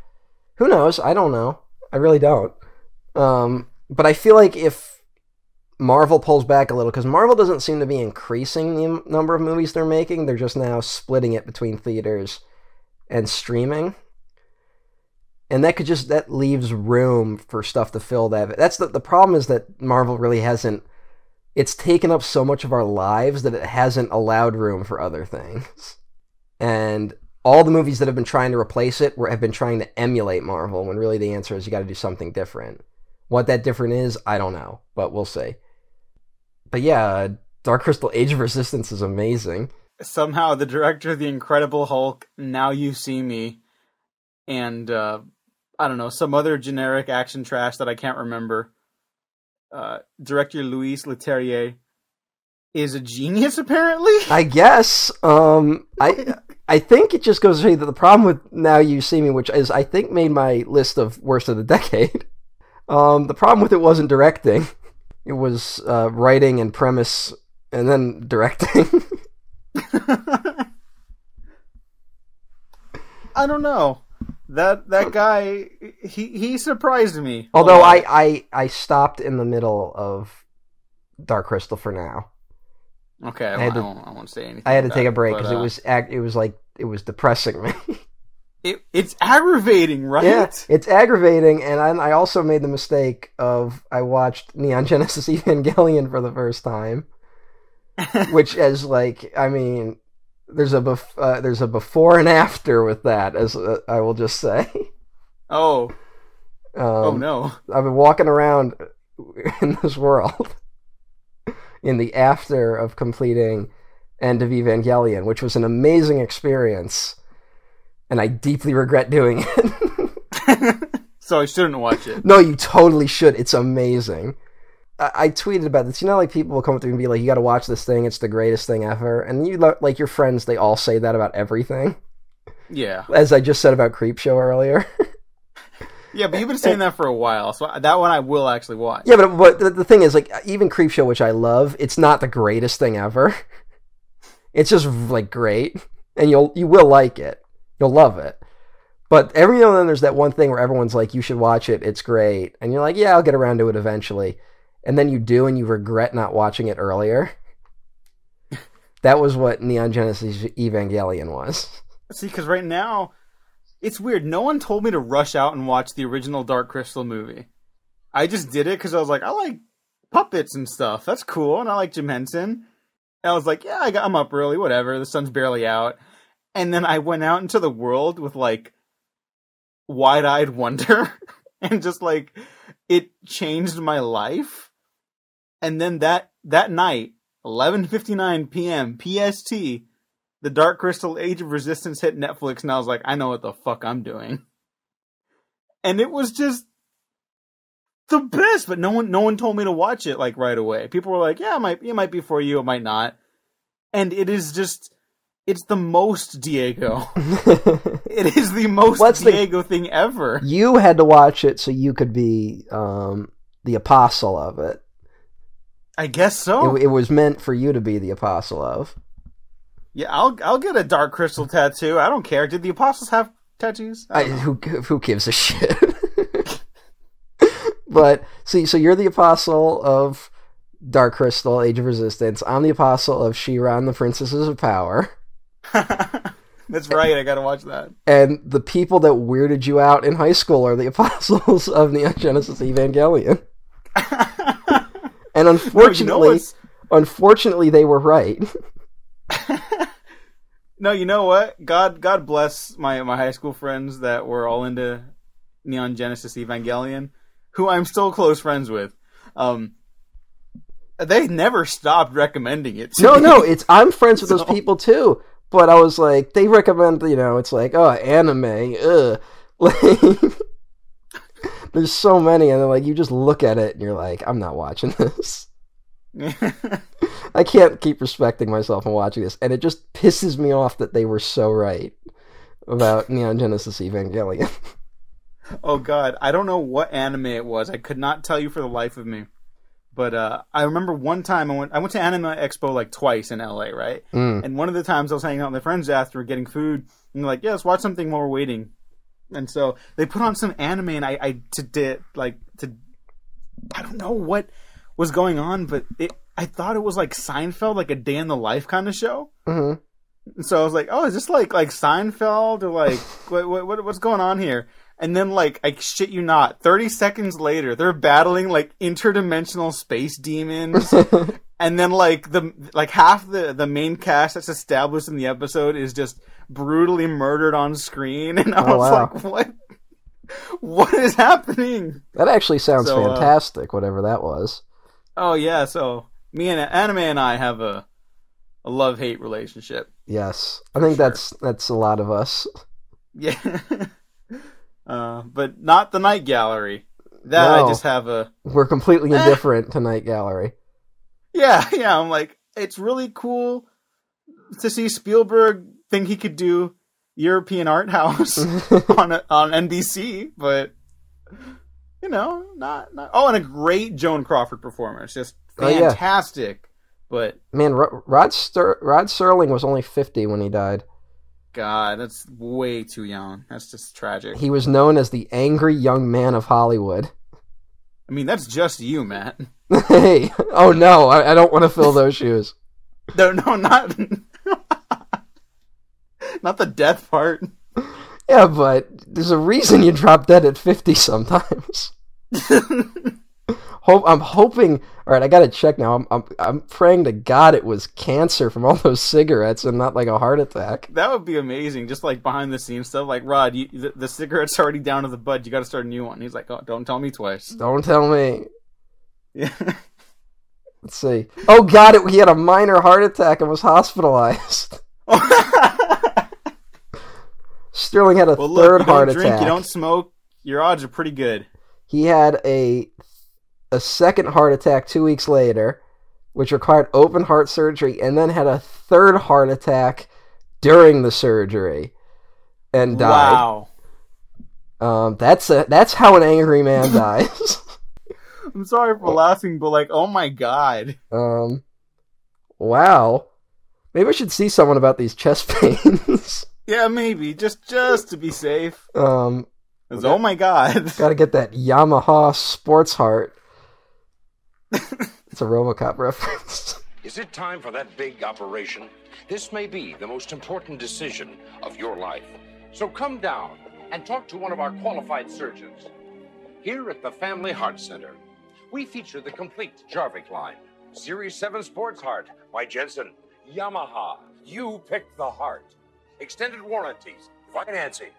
Speaker 3: who knows? I don't know. I really don't. Um, but I feel like if Marvel pulls back a little, because Marvel doesn't seem to be increasing the number of movies they're making, they're just now splitting it between theaters and streaming. And that could just that leaves room for stuff to fill that. That's the the problem is that Marvel really hasn't. It's taken up so much of our lives that it hasn't allowed room for other things. And all the movies that have been trying to replace it were, have been trying to emulate Marvel, when really the answer is you got to do something different. What that different is, I don't know, but we'll see. But yeah, Dark Crystal Age of Resistance is amazing.
Speaker 2: Somehow, the director of The Incredible Hulk, Now You See Me, and uh, I don't know, some other generic action trash that I can't remember. Uh, director Louis Leterrier is a genius, apparently.
Speaker 3: I guess. Um, I I think it just goes to show you that the problem with Now You See Me, which is I think made my list of worst of the decade. Um, the problem with it wasn't directing; it was uh, writing and premise, and then directing.
Speaker 2: I don't know. That that guy he he surprised me.
Speaker 3: Although. I, I I stopped in the middle of Dark Crystal for now.
Speaker 2: okay, I,
Speaker 3: I had
Speaker 2: won't,
Speaker 3: to-
Speaker 2: I won't, I won't say anything.
Speaker 3: I had to take a break because it
Speaker 2: uh,
Speaker 3: was it was like it was depressing me.
Speaker 2: it, it's aggravating, right?
Speaker 3: Yeah, it's aggravating, and I, I also made the mistake of I watched Neon Genesis Evangelion for the first time, which is like I mean, there's a bef- uh, there's a before and after with that, as uh, I will just say.
Speaker 2: Oh,
Speaker 3: Um,
Speaker 2: oh no.
Speaker 3: I've been walking around in this world in the after of completing End of Evangelion, which was an amazing experience, and I deeply regret doing it.
Speaker 2: so I shouldn't watch it.
Speaker 3: no, you totally should. It's amazing. I, I tweeted about this. You know, like people will come up to me and be like, "You got to watch this thing. It's the greatest thing ever." And you like your friends, they all say that about everything.
Speaker 2: Yeah,
Speaker 3: As I just said about Creepshow earlier.
Speaker 2: yeah, but you've been saying that for a while, so that one I will actually watch.
Speaker 3: Yeah, but but the, the thing is, like, even Creepshow, which I love, it's not the greatest thing ever. It's just like great, and you'll you will like it, you'll love it. But every now and then, there's that one thing where everyone's like, "You should watch it. It's great," and you're like, "Yeah, I'll get around to it eventually," and then you do, and you regret not watching it earlier. that was what Neon Genesis Evangelion was.
Speaker 2: See, because right now, it's weird. No one told me to rush out and watch the original Dark Crystal movie. I just did it because I was like, I like puppets and stuff. That's cool, and I like Jim Henson. And I was like, yeah, I got, I'm up early, whatever. The sun's barely out. And then I went out into the world with like wide-eyed wonder, and just like it changed my life. And then that that night, 11:59 p.m. PST, the Dark Crystal Age of Resistance hit Netflix, and I was like, I know what the fuck I'm doing. And it was just the best, but no one no one told me to watch it like right away. People were like, Yeah, it might it might be for you, it might not. And it is just it's the most Diego. it is the most
Speaker 3: What's the-
Speaker 2: Diego thing ever.
Speaker 3: you had to watch it so you could be um, the apostle of it.
Speaker 2: I guess so.
Speaker 3: It, it was meant for you to be the apostle of.
Speaker 2: yeah, I'll I'll get a Dark Crystal tattoo. I don't care. Did the apostles have tattoos? I
Speaker 3: who who gives a shit? but see, so you're the apostle of Dark Crystal, Age of Resistance. I'm the apostle of She-Ra the Princesses of Power.
Speaker 2: That's right. I gotta watch that.
Speaker 3: And the people that weirded you out in high school are the apostles of Neon Genesis Evangelion. And unfortunately,
Speaker 2: what's-
Speaker 3: unfortunately, they were right.
Speaker 2: No, you know what? God, God bless my my high school friends that were all into Neon Genesis Evangelion, who I'm still close friends with. Um, they never stopped recommending it. to
Speaker 3: No,
Speaker 2: me.
Speaker 3: no, it's I'm friends with those people too. But I was like, they recommend, you know, it's like, oh, anime, ugh. Like, There's so many, and then like you just look at it and you're like, I'm not watching this. I can't keep respecting myself and watching this, and it just pisses me off that they were so right about Neon Genesis Evangelion.
Speaker 2: oh god, I don't know what anime it was. I could not tell you for the life of me. But uh, I remember one time I went I went to Anime Expo like twice in LA, right?
Speaker 3: Mm.
Speaker 2: And one of the times I was hanging out with my friends after getting food, and they're like, "Yeah, let's watch something while we're waiting." And so they put on some anime, and I, I to did like to, I don't know what was going on, but it I thought it was like Seinfeld, like a day in the life kind of show.
Speaker 3: Mm-hmm.
Speaker 2: So I was like, "Oh, is this like like Seinfeld or like what, what what's going on here?" And then, like, I shit you not, 30 seconds later, they're battling, like, interdimensional space demons. and then, like, the, like, half the, the main cast that's established in the episode is just brutally murdered on screen. And I
Speaker 3: Oh,
Speaker 2: was
Speaker 3: wow.
Speaker 2: like, what? What is happening?
Speaker 3: That actually sounds
Speaker 2: So, uh,
Speaker 3: fantastic, whatever that was.
Speaker 2: Oh, yeah, so me and Anime and I have a, a love hate relationship.
Speaker 3: Yes, I think that's that's a lot of us.
Speaker 2: Yeah. uh, but not the Night Gallery. That
Speaker 3: No.
Speaker 2: I just have a.
Speaker 3: We're completely
Speaker 2: Eh.
Speaker 3: indifferent to Night Gallery.
Speaker 2: Yeah, yeah. I'm like, it's really cool to see Spielberg think he could do European art house on a, on NBC, but you know, not not. Oh, and a great Joan Crawford performance, just
Speaker 3: Oh, yeah.
Speaker 2: fantastic. But
Speaker 3: Man, Ro- Rod Ster- Rod Serling was only 50 when he died.
Speaker 2: God, that's way too young. That's just tragic.
Speaker 3: He was known as the angry young man of Hollywood.
Speaker 2: I mean, that's just you, Matt.
Speaker 3: Hey, oh no, I, I don't want to fill those shoes.
Speaker 2: No, no, not not the death part.
Speaker 3: Yeah, but there's a reason you drop dead at 50 sometimes. Hope I'm hoping. All right, I gotta check now. I'm, I'm I'm praying to God it was cancer from all those cigarettes and not like a heart attack.
Speaker 2: That would be amazing. Just like behind the scenes stuff. Like Rod, you, the, the cigarette's already down to the bud. You got to start a new one. He's like, oh, don't tell me twice.
Speaker 3: Don't tell me.
Speaker 2: Yeah.
Speaker 3: Let's see. Oh God, it, he had a minor heart attack and was hospitalized. Sterling had a
Speaker 2: well, look,
Speaker 3: third heart
Speaker 2: drink,
Speaker 3: attack.
Speaker 2: you don't smoke. Your odds are pretty good.
Speaker 3: He had a a second heart attack two weeks later, which required open heart surgery, and then had a third heart attack during the surgery, and died.
Speaker 2: Wow.
Speaker 3: Um, that's a, that's how an angry man dies.
Speaker 2: I'm sorry for laughing, but like, oh my god.
Speaker 3: um, wow. Maybe I should see someone about these chest pains.
Speaker 2: Yeah, maybe just just to be safe.
Speaker 3: um,
Speaker 2: 'Cause, oh my god.
Speaker 3: gotta get that Yamaha Sports Heart. it's a RoboCop reference.
Speaker 10: Is it time for that big operation? This may be the most important decision of your life. So come down and talk to one of our qualified surgeons. Here at the Family Heart Center, we feature the complete Jarvik line. Series 7 Sports Heart by Jensen. Yamaha. You picked the heart. Extended warranties. Financing.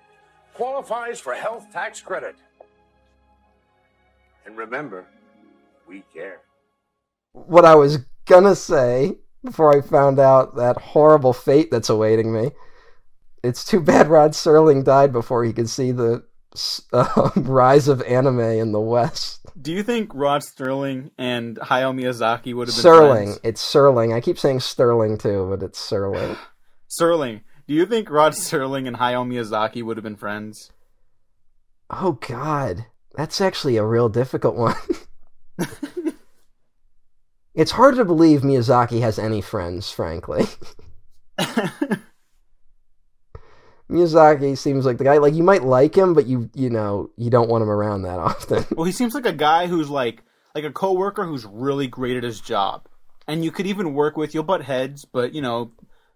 Speaker 10: Qualifies for health tax credit. And remember, we care.
Speaker 3: what I was gonna say before I found out that horrible fate that's awaiting me. It's too bad Rod Serling died before he could see the uh, rise of anime in the West.
Speaker 2: Do you think Rod Sterling and Hayao Miyazaki would have been
Speaker 3: Serling.
Speaker 2: friends?
Speaker 3: It's Sterling. I keep saying Sterling too, but it's Sterling.
Speaker 2: Sterling. Do you think Rod Sterling and Hayao Miyazaki would have been friends?
Speaker 3: Oh God, that's actually a real difficult one. it's hard to believe Miyazaki has any friends, frankly. Miyazaki seems like the guy like you might like him, but you you know you don't want him around that often.
Speaker 2: Well, he seems like a guy who's like like a coworker who's really great at his job, and you could even work with. You'll butt heads, but you know,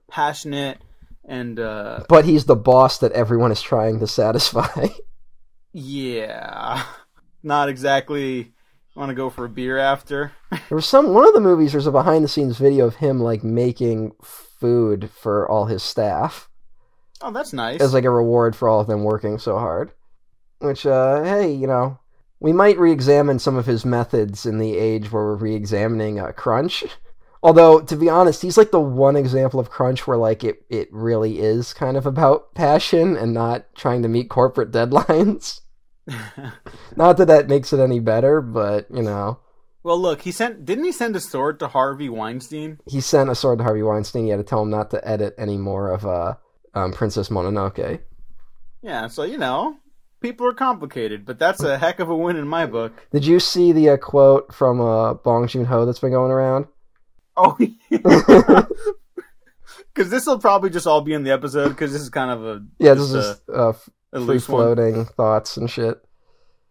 Speaker 2: passionate and uh
Speaker 3: but he's the boss that everyone is trying to satisfy.
Speaker 2: yeah, not exactly want to go for a beer after.
Speaker 3: there was some one of the movies. There's a behind the scenes video of him like making food for all his staff.
Speaker 2: Oh, that's nice.
Speaker 3: as like a reward for all of them working so hard. Which, uh, hey, you know, we might re-examine some of his methods in the age where we're re-examining uh, Crunch. Although, to be honest, he's like the one example of Crunch where like it it really is kind of about passion and not trying to meet corporate deadlines. Not that that makes it any better, but you know,
Speaker 2: Well, look, he sent didn't he send a sword to Harvey Weinstein?
Speaker 3: he sent a sword to Harvey Weinstein. He had to tell him not to edit any more of uh, um, Princess Mononoke.
Speaker 2: Yeah, so you know, people are complicated, but that's a heck of a win in my book.
Speaker 3: Did you see the uh, quote from uh, Bong Joon Ho that's been going around?
Speaker 2: Oh, because this will probably just all be in the episode because this is kind of a
Speaker 3: Yeah, this is uh,
Speaker 2: a
Speaker 3: free
Speaker 2: loose one.
Speaker 3: floating thoughts and shit.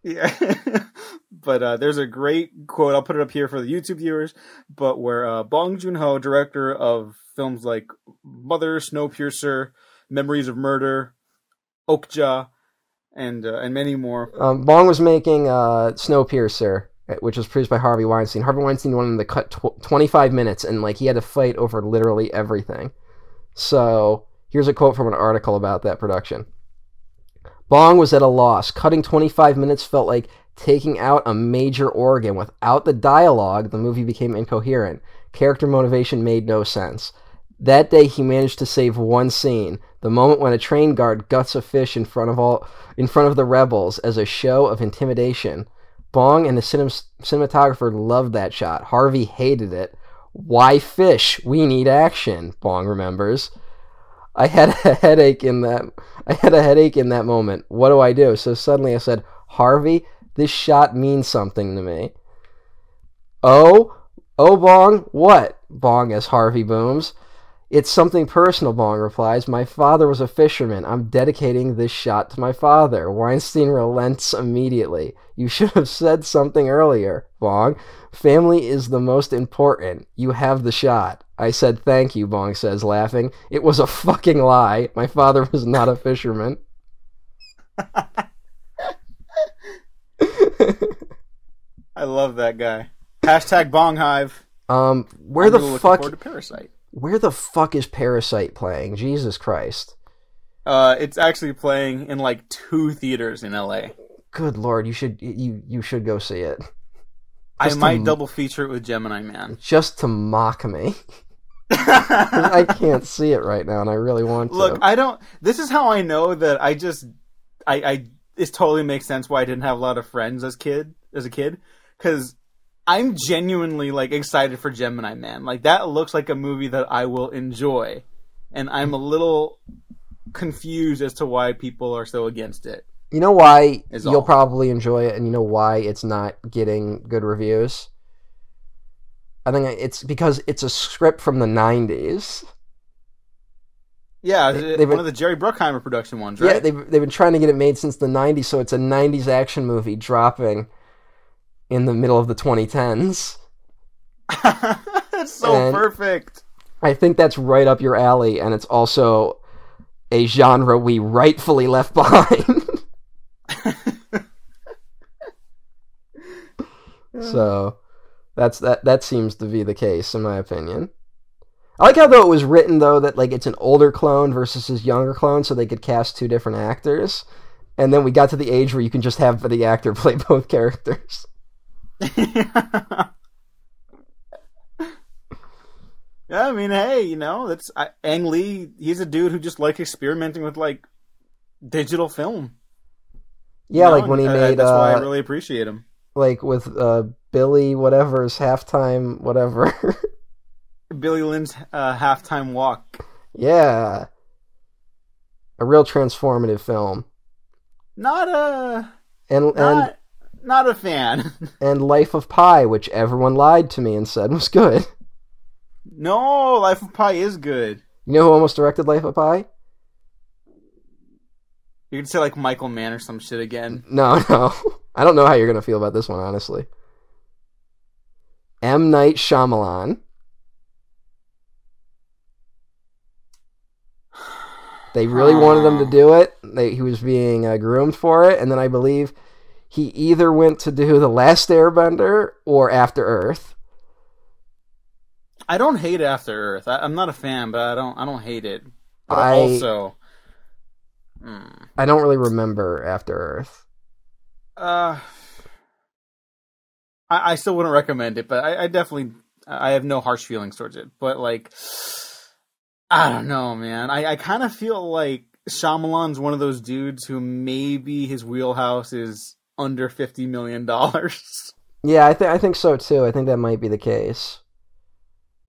Speaker 2: Yeah. but uh, there's a great quote. I'll put it up here for the YouTube viewers. But where uh, Bong Joon Ho, director of films like Mother, Snowpiercer, Memories of Murder, Okja, and uh, and many more.
Speaker 3: Um, Bong was making uh, Snowpiercer, uh, which was produced by Harvey Weinstein. Harvey Weinstein wanted to cut tw- 25 minutes, and like he had to fight over literally everything. So here's a quote from an article about that production. Bong was at a loss. Cutting 25 minutes felt like taking out a major organ. Without the dialogue, the movie became incoherent. Character motivation made no sense. That day, he managed to save one scene: the moment when a train guard guts a fish in front of all in front of the rebels as a show of intimidation. Bong and the cinem- cinematographer loved that shot. Harvey hated it. Why fish? We need action. Bong remembers. I had a headache in that. I had a headache in that moment. What do I do? So suddenly I said, Harvey, this shot means something to me. Oh, oh, Bong, what? Bong as Harvey booms. It's something personal, Bong replies. My father was a fisherman. I'm dedicating this shot to my father. Weinstein relents immediately. You should have said something earlier, Bong. Family is the most important. You have the shot. I said thank you, Bong says, laughing. It was a fucking lie. My father was not a fisherman.
Speaker 2: I love that guy. Hashtag Bong Hive.
Speaker 3: Um, where
Speaker 2: I'm
Speaker 3: the fuck?
Speaker 2: forward to Parasite.
Speaker 3: Where the fuck is Parasite playing? Jesus Christ!
Speaker 2: Uh, it's actually playing in like two theaters in LA.
Speaker 3: Good lord, you should you you should go see it.
Speaker 2: I might
Speaker 3: to-
Speaker 2: double feature it with Gemini Man.
Speaker 3: just to mock me. I can't see it right now, and I really want to.
Speaker 2: Look, I don't. This is how I know that I just, I, I. This totally makes sense why I didn't have a lot of friends as kid, as a kid, because I'm genuinely like excited for Gemini Man. Like that looks like a movie that I will enjoy, and I'm a little confused as to why people are so against it.
Speaker 3: you know why you'll
Speaker 2: all.
Speaker 3: probably enjoy it, and you know why it's not getting good reviews. I think it's because it's a script from the '90s.
Speaker 2: Yeah,
Speaker 3: They-
Speaker 2: one
Speaker 3: been-
Speaker 2: of the Jerry Bruckheimer production ones,
Speaker 3: Yeah,
Speaker 2: right?
Speaker 3: they've they've been trying to get it made since the '90s, so it's a '90s action movie dropping in the middle of the 2010s.
Speaker 2: it's so
Speaker 3: And-
Speaker 2: perfect.
Speaker 3: I think that's right up your alley, and it's also a genre we rightfully left behind. so that's that that seems to be the case in my opinion. I like how though it was written though that like it's an older clone versus his younger clone, so they could cast two different actors. And then we got to the age where you can just have the actor play both characters.
Speaker 2: Yeah, I mean, hey, you know, that's I, Ang Lee. He's a dude who just likes experimenting with like digital film.
Speaker 3: Yeah,
Speaker 2: you know,
Speaker 3: like when he
Speaker 2: uh,
Speaker 3: made
Speaker 2: That's why I
Speaker 3: uh,
Speaker 2: really appreciate him.
Speaker 3: like with uh Billy whatever's halftime whatever.
Speaker 2: Billy Lynn's uh, halftime walk.
Speaker 3: yeah. A real transformative film.
Speaker 2: Not a
Speaker 3: And and
Speaker 2: not a fan.
Speaker 3: and Life of Pi, which everyone lied to me and said was good.
Speaker 2: no, Life of Pi is good.
Speaker 3: You know who almost directed Life of Pi?
Speaker 2: You could say like Michael Mann or some shit again.
Speaker 3: No, no. I don't know how you're gonna feel about this one, honestly. M. Night Shyamalan. They really wanted him to do it. They, he was being uh, groomed for it, and then I believe he either went to do The Last Airbender or After Earth.
Speaker 2: I don't hate After Earth. I, I'm not a fan, but I don't I don't hate it. But
Speaker 3: I-
Speaker 2: also, hmm,
Speaker 3: I don't really remember After Earth.
Speaker 2: uh, I, I still wouldn't recommend it, but I, I definitely I have no harsh feelings towards it. But like, I don't know, man. I, I kind of feel like Shyamalan's one of those dudes who maybe his wheelhouse is under fifty million dollars.
Speaker 3: Yeah, I think I think so too. I think that might be the case.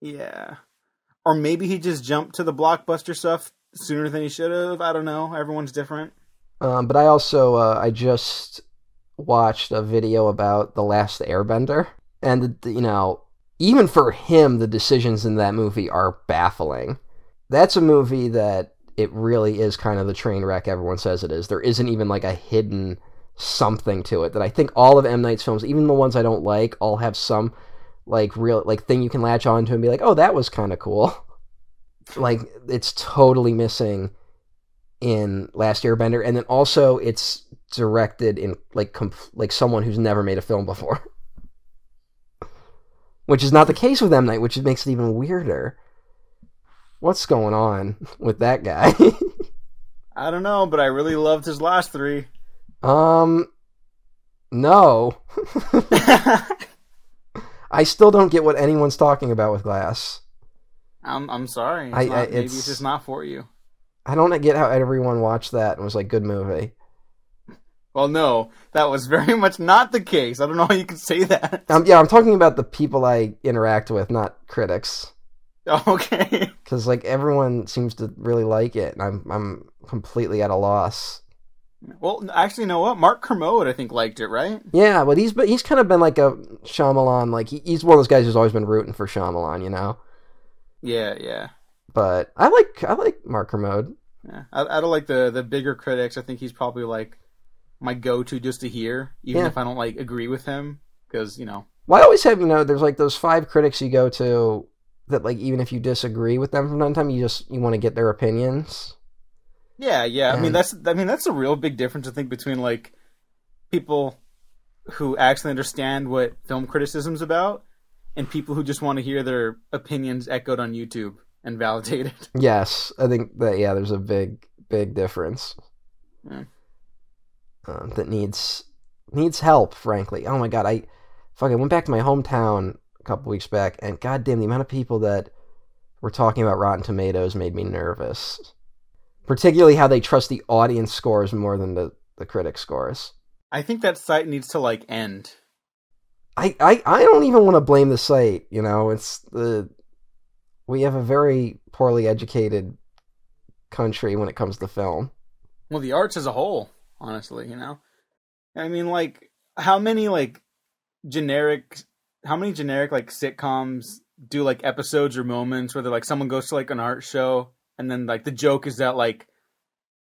Speaker 2: yeah, or maybe he just jumped to the blockbuster stuff sooner than he should have. I don't know. Everyone's different.
Speaker 3: Um, but I also uh, I just watched a video about the Last Airbender, and you know, even for him, the decisions in that movie are baffling. That's a movie that it really is kind of the train wreck everyone says it is. There isn't even like a hidden something to it that I think all of M Night's films, even the ones I don't like, all have some like real like thing you can latch onto and be like, oh, that was kind of cool. like it's totally missing in Last Airbender, and then also it's directed in like like someone who's never made a film before, which is not the case with M Night, which makes it even weirder. What's going on with that guy?
Speaker 2: I don't know, but I really loved his last three.
Speaker 3: Um, no, I still don't get what anyone's talking about with Glass.
Speaker 2: I'm I'm sorry. It's
Speaker 3: I-
Speaker 2: not,
Speaker 3: I-
Speaker 2: maybe
Speaker 3: it's-
Speaker 2: it's just not for you.
Speaker 3: I don't get how everyone watched that and was like, good movie.
Speaker 2: Well, no, that was very much not the case. I don't know how you can say that.
Speaker 3: Um, yeah, I'm talking about the people I interact with, not critics.
Speaker 2: Okay.
Speaker 3: Because like everyone seems to really like it, and I'm I'm completely at a loss.
Speaker 2: Well, actually, you know what? Mark Kermode, I think, liked it, right?
Speaker 3: Yeah, but he's but he's kind of been like a Shyamalan, like he, he's one of those guys who's always been rooting for Shyamalan, you know.
Speaker 2: Yeah, yeah.
Speaker 3: But I like I like Mark Kermode.
Speaker 2: Yeah. Out out of like the the bigger critics, I think he's probably like my go-to just to hear, even
Speaker 3: Yeah.
Speaker 2: if I don't like agree with him, because you know.
Speaker 3: Well, I always have you know, there's like those five critics you go to that like even if you disagree with them from time to time, you just you want to get their opinions.
Speaker 2: Yeah, yeah. I mean, that's I mean that's a real big difference I think between like people who actually understand what film criticism's about and people who just want to hear their opinions echoed on YouTube and validated.
Speaker 3: Yes, I think that yeah, there's a big big difference.
Speaker 2: Yeah.
Speaker 3: um, that needs needs help. Frankly, oh my god, I fucking went back to my hometown a couple weeks back, and goddamn, the amount of people that were talking about Rotten Tomatoes made me nervous. Particularly how they trust the audience scores more than the the critic scores.
Speaker 2: I think that site needs to like end.
Speaker 3: I, I, I don't even want to blame the site. You know, it's the we have a very poorly educated country when it comes to film.
Speaker 2: Well, the arts as a whole, honestly, you know. I mean, like, how many like generic, how many generic like sitcoms do like episodes or moments where they're like someone goes to like an art show and then like the joke is that like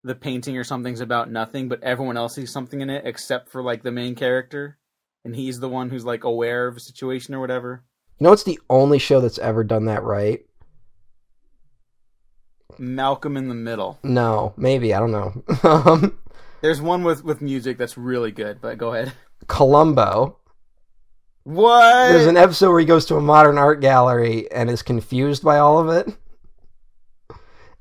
Speaker 2: the painting or something's about nothing, but everyone else sees something in it except for like the main character, and he's the one who's like aware of a situation or whatever.
Speaker 3: You know, it's the only show that's ever done that right.
Speaker 2: Malcolm in the Middle.
Speaker 3: No, maybe I don't know.
Speaker 2: There's one with with music that's really good, but go ahead.
Speaker 3: Columbo.
Speaker 2: What?
Speaker 3: There's an episode where he goes to a modern art gallery and is confused by all of it.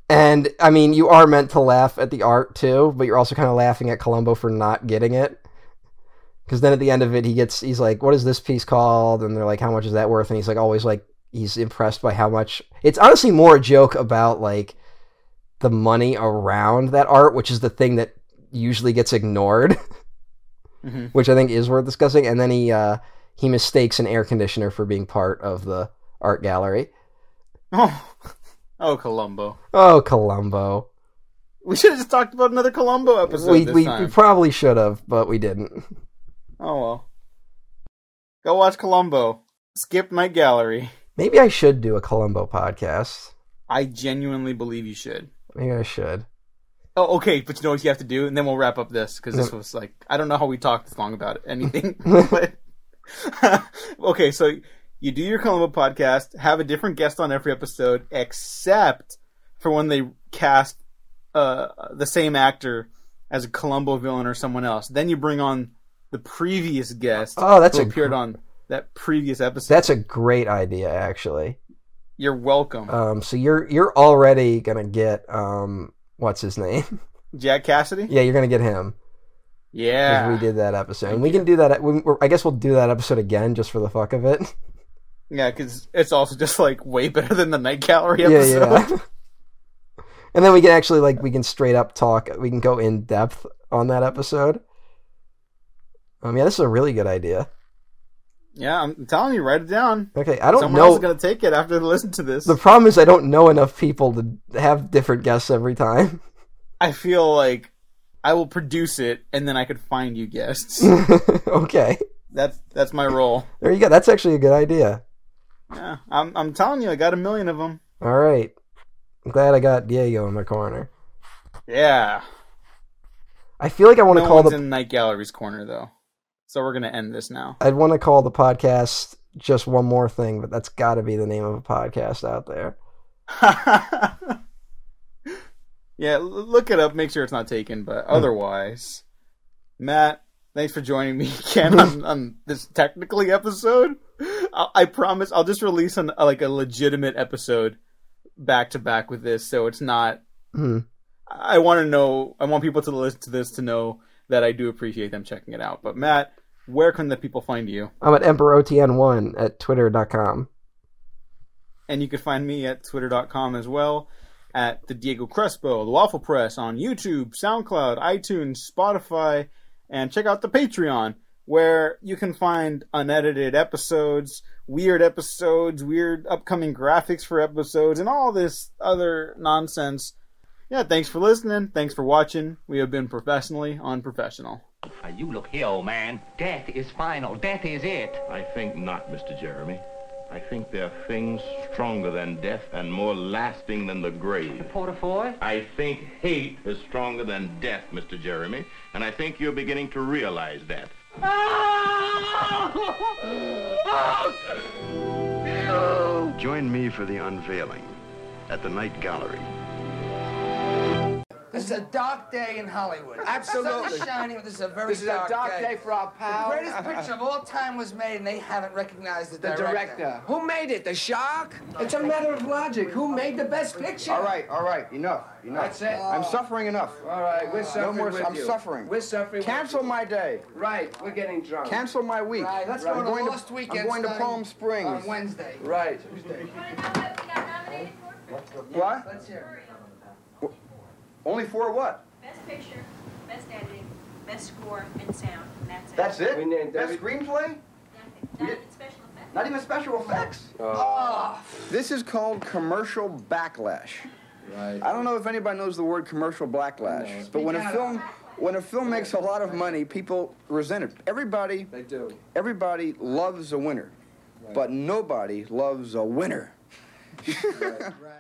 Speaker 3: And I mean, you are meant to laugh at the art too, but you're also kind of laughing at Columbo for not getting it. Because then at the end of it, he gets he's like, "What is this piece called?" And they're like, "How much is that worth?" And he's like, always like he's impressed by how much. It's honestly more a joke about like the money around that art, which is the thing that usually gets ignored.
Speaker 2: Mhm.
Speaker 3: which I think is worth discussing. And then he uh, he mistakes an air conditioner for being part of the art gallery.
Speaker 2: Oh, oh, Columbo.
Speaker 3: Oh, Columbo.
Speaker 2: We should have just talked about another Columbo episode
Speaker 3: We
Speaker 2: this
Speaker 3: we,
Speaker 2: time.
Speaker 3: we probably should have, but we didn't.
Speaker 2: Oh well. Go watch Columbo. Skip Night Gallery.
Speaker 3: Maybe I should do a Columbo podcast.
Speaker 2: I genuinely believe you should.
Speaker 3: Maybe I should.
Speaker 2: Oh, okay, but you know what you have to do, and then we'll wrap up this because this was like I don't know how we talked this long about anything. but okay, so you do your Columbo podcast, have a different guest on every episode, except for when they cast uh, the same actor as a Columbo villain or someone else. Then you bring on the previous guest.
Speaker 3: Oh, that's
Speaker 2: who
Speaker 3: a
Speaker 2: appeared on that previous episode.
Speaker 3: That's a great idea, actually.
Speaker 2: You're welcome,
Speaker 3: Um, so you're you're already gonna get um, what's his name?
Speaker 2: Jack Cassidy.
Speaker 3: yeah, you're gonna get him.
Speaker 2: Yeah,
Speaker 3: we did that episode, and we can do that. I guess we'll do that episode again just for the fuck of it.
Speaker 2: yeah, because it's also just like way better than the Night Gallery episode.
Speaker 3: yeah. yeah. and then we can actually like we can straight up talk. We can go in depth on that episode. Um, yeah, this is a really good idea.
Speaker 2: Yeah, I'm telling you, write it down.
Speaker 3: Okay, I don't
Speaker 2: Someone
Speaker 3: know.
Speaker 2: else is gonna take it after they listen to this.
Speaker 3: The problem is I don't know enough people to have different guests every time.
Speaker 2: I feel like I will produce it, and then I could find you guests.
Speaker 3: okay,
Speaker 2: that's that's my role.
Speaker 3: there you go. That's actually a good idea.
Speaker 2: Yeah, I'm I'm telling you, I got a million of them.
Speaker 3: All right, I'm glad I got Diego in my corner.
Speaker 2: Yeah.
Speaker 3: I feel like I want to call the
Speaker 2: in Night Gallery's corner though, so we're gonna end this now.
Speaker 3: I'd want to call the podcast just one more thing, but that's got to be the name of a podcast out there.
Speaker 2: Yeah, look it up. Make sure it's not taken. But hmm. otherwise, Matt, thanks for joining me again on, on this technically episode. I, I promise I'll just release an, like a legitimate episode back to back with this, so it's not.
Speaker 3: Hmm.
Speaker 2: I want to know. I want people to listen to this to know that I do appreciate them checking it out. But Matt, where can the people find you?
Speaker 3: I'm at EmperorOTN1 at twitter.com.
Speaker 2: And you can find me at twitter.com as well, at the Diego Crespo, the Waffle Press on YouTube, SoundCloud, iTunes, Spotify, and check out the Patreon, where you can find unedited episodes, weird episodes, weird upcoming graphics for episodes, and all this other nonsense. Yeah, thanks for listening. Thanks for watching. We have been professionally unprofessional.
Speaker 11: Now, you look here, old man. Death is final. Death is it.
Speaker 12: I think not, Mr. Jeremy. I think there are things stronger than death and more lasting than the grave.
Speaker 11: Portifoy?
Speaker 12: I think hate is stronger than death, Mr. Jeremy, and I think you're beginning to realize that. Ah!
Speaker 5: Join me for the unveiling at the Night Gallery.
Speaker 13: This is a dark day in Hollywood.
Speaker 14: Absolutely.
Speaker 13: Sun is shining, but this is a very
Speaker 14: This is a dark day for our pal.
Speaker 13: The greatest picture of all time was made, and they haven't recognized the,
Speaker 14: The director. Who made it? The shark? It's a matter of logic. Who made the best picture?
Speaker 1: All right, all right, enough, enough.
Speaker 14: That's it.
Speaker 1: I'm suffering enough.
Speaker 14: All right, we're suffering
Speaker 1: no more,
Speaker 14: with
Speaker 1: I'm
Speaker 14: you.
Speaker 1: suffering.
Speaker 14: We're suffering.
Speaker 1: Cancel my day.
Speaker 14: Right, we're getting drunk.
Speaker 1: Cancel my week.
Speaker 13: Right, let's
Speaker 1: I'm
Speaker 13: go to
Speaker 1: going
Speaker 13: Lost Weekend
Speaker 1: I'm going to Palm Springs.
Speaker 13: on Wednesday.
Speaker 14: Right.
Speaker 1: What?
Speaker 13: Let's hear.
Speaker 1: Only for what?
Speaker 15: Best picture, best editing, best score, and sound, and that's it.
Speaker 1: That's it?
Speaker 14: We named
Speaker 1: Best
Speaker 14: every-
Speaker 1: screenplay?
Speaker 15: Not even special effects.
Speaker 1: Not even special effects?
Speaker 14: Oh.
Speaker 1: This is called commercial backlash.
Speaker 14: Right.
Speaker 1: I don't know if anybody knows the word commercial backlash, but when a film when a film makes a lot of money, people resent it. Everybody
Speaker 14: They do.
Speaker 1: everybody loves a winner, but nobody loves a winner.